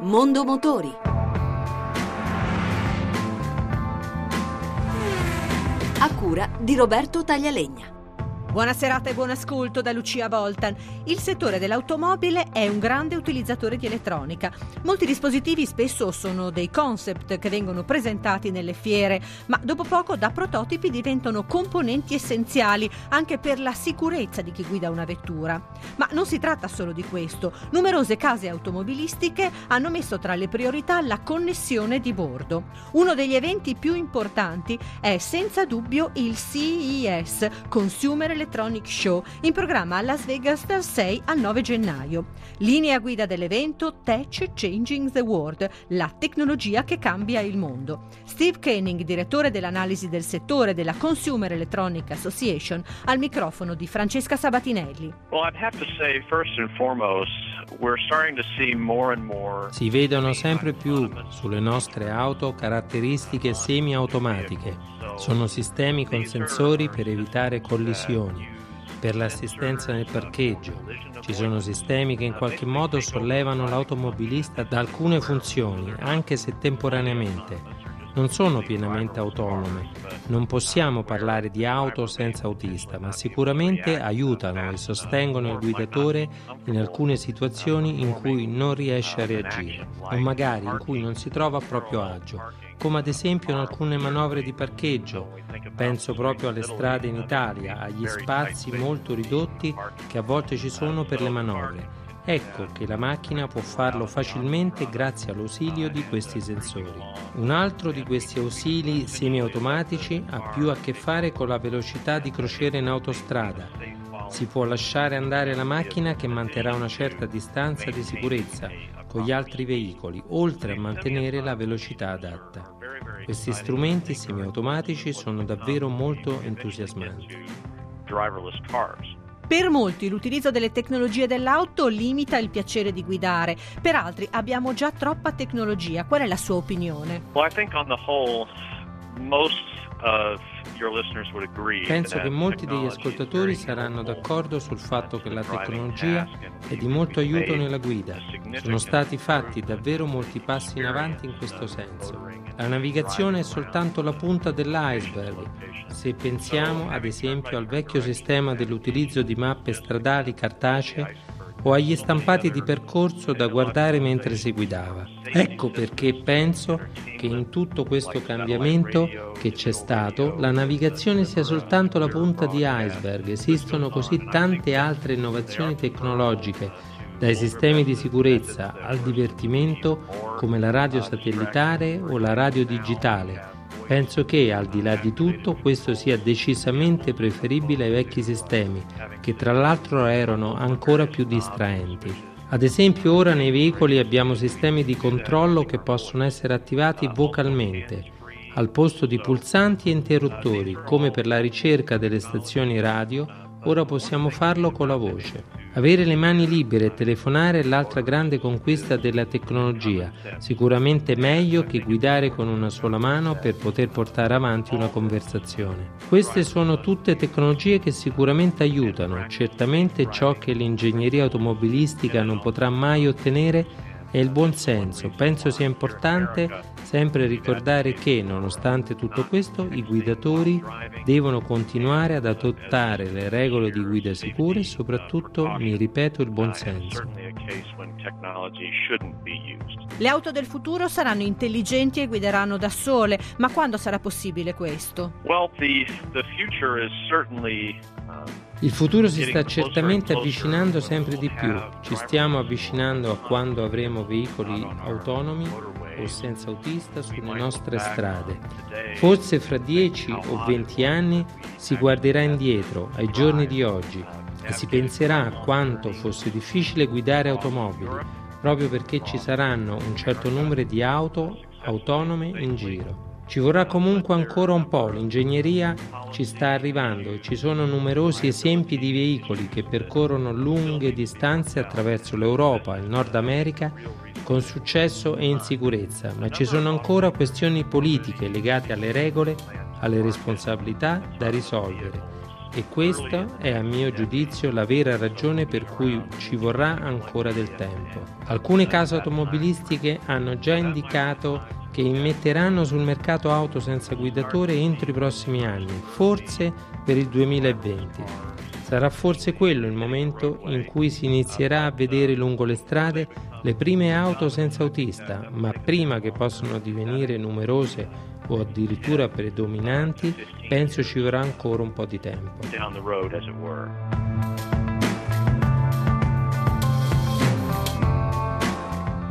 Mondo Motori. A cura di Roberto Taglialegna. Buona serata e buon ascolto da Lucia Voltan. Il settore dell'automobile è un grande utilizzatore di elettronica. Molti dispositivi spesso sono dei concept che vengono presentati nelle fiere, ma dopo poco da prototipi diventano componenti essenziali anche per la sicurezza di chi guida una vettura. Ma non si tratta solo di questo. Numerose case automobilistiche hanno messo tra le priorità la connessione di bordo. Uno degli eventi più importanti è senza dubbio il CES, Consumer Electronics Electronic Show in programma a Las Vegas dal 6 al 9 gennaio. Linea guida dell'evento Tech Changing the World, la tecnologia che cambia il mondo. Steve Koenig, direttore dell'analisi del settore della Consumer Electronic Association, al microfono di Francesca Sabatinelli. Si vedono sempre più sulle nostre auto caratteristiche semi-automatiche sono sistemi con sensori per evitare collisioni, per l'assistenza nel parcheggio. Ci sono sistemi che in qualche modo sollevano l'automobilista da alcune funzioni, anche se temporaneamente non sono pienamente autonome. Non possiamo parlare di auto senza autista, ma sicuramente aiutano e sostengono il guidatore in alcune situazioni in cui non riesce a reagire o magari in cui non si trova a proprio agio, come ad esempio in alcune manovre di parcheggio. Penso proprio alle strade in Italia, agli spazi molto ridotti che a volte ci sono per le manovre Ecco che la macchina può farlo facilmente grazie all'ausilio di questi sensori. Un altro di questi ausili semiautomatici ha più a che fare con la velocità di crociere in autostrada. Si può lasciare andare la macchina che manterrà una certa distanza di sicurezza con gli altri veicoli, oltre a mantenere la velocità adatta. Questi strumenti semiautomatici sono davvero molto entusiasmanti. Per molti l'utilizzo delle tecnologie dell'auto limita il piacere di guidare, per altri abbiamo già troppa tecnologia. Qual è la sua opinione? Well, Penso che molti degli ascoltatori saranno d'accordo sul fatto che la tecnologia è di molto aiuto nella guida. Sono stati fatti davvero molti passi in avanti in questo senso. La navigazione è soltanto la punta dell'iceberg se pensiamo ad esempio al vecchio sistema dell'utilizzo di mappe stradali cartacee o agli stampati di percorso da guardare mentre si guidava. Ecco perché penso che in tutto questo cambiamento che c'è stato la navigazione sia soltanto la punta di iceberg, esistono così tante altre innovazioni tecnologiche dai sistemi di sicurezza al divertimento come la radio satellitare o la radio digitale Penso che, al di là di tutto, questo sia decisamente preferibile ai vecchi sistemi, che tra l'altro erano ancora più distraenti. Ad esempio ora nei veicoli abbiamo sistemi di controllo che possono essere attivati vocalmente, al posto di pulsanti e interruttori, come per la ricerca delle stazioni radio ora possiamo farlo con la voce. Avere le mani libere e telefonare è l'altra grande conquista della tecnologia, sicuramente meglio che guidare con una sola mano per poter portare avanti una conversazione. Queste sono tutte tecnologie che sicuramente aiutano, certamente ciò che l'ingegneria automobilistica non potrà mai ottenere è il buon senso. Penso sia importante sempre ricordare che, nonostante tutto questo, i guidatori devono continuare ad adottare le regole di guida sicure e soprattutto, mi ripeto, il buon senso. Le auto del futuro saranno intelligenti e guideranno da sole, ma quando sarà possibile questo? Well, the, the il futuro si sta certamente avvicinando sempre di più, ci stiamo avvicinando a quando avremo veicoli autonomi o senza autista sulle nostre strade. Forse fra 10 o 20 anni si guarderà indietro ai giorni di oggi e si penserà a quanto fosse difficile guidare automobili, proprio perché ci saranno un certo numero di auto autonome in giro. Ci vorrà comunque ancora un po', l'ingegneria ci sta arrivando. Ci sono numerosi esempi di veicoli che percorrono lunghe distanze attraverso l'Europa e il Nord America con successo e in sicurezza, ma ci sono ancora questioni politiche legate alle regole, alle responsabilità da risolvere. E questa è a mio giudizio la vera ragione per cui ci vorrà ancora del tempo. Alcune case automobilistiche hanno già indicato che immetteranno sul mercato auto senza guidatore entro i prossimi anni, forse per il 2020. Sarà forse quello il momento in cui si inizierà a vedere lungo le strade le prime auto senza autista, ma prima che possano divenire numerose o addirittura predominanti, penso ci vorrà ancora un po' di tempo.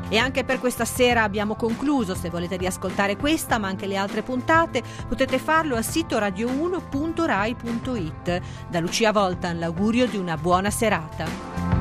E anche per questa sera abbiamo concluso. Se volete riascoltare questa, ma anche le altre puntate, potete farlo al sito radio1.rai.it. Da Lucia Voltan l'augurio di una buona serata.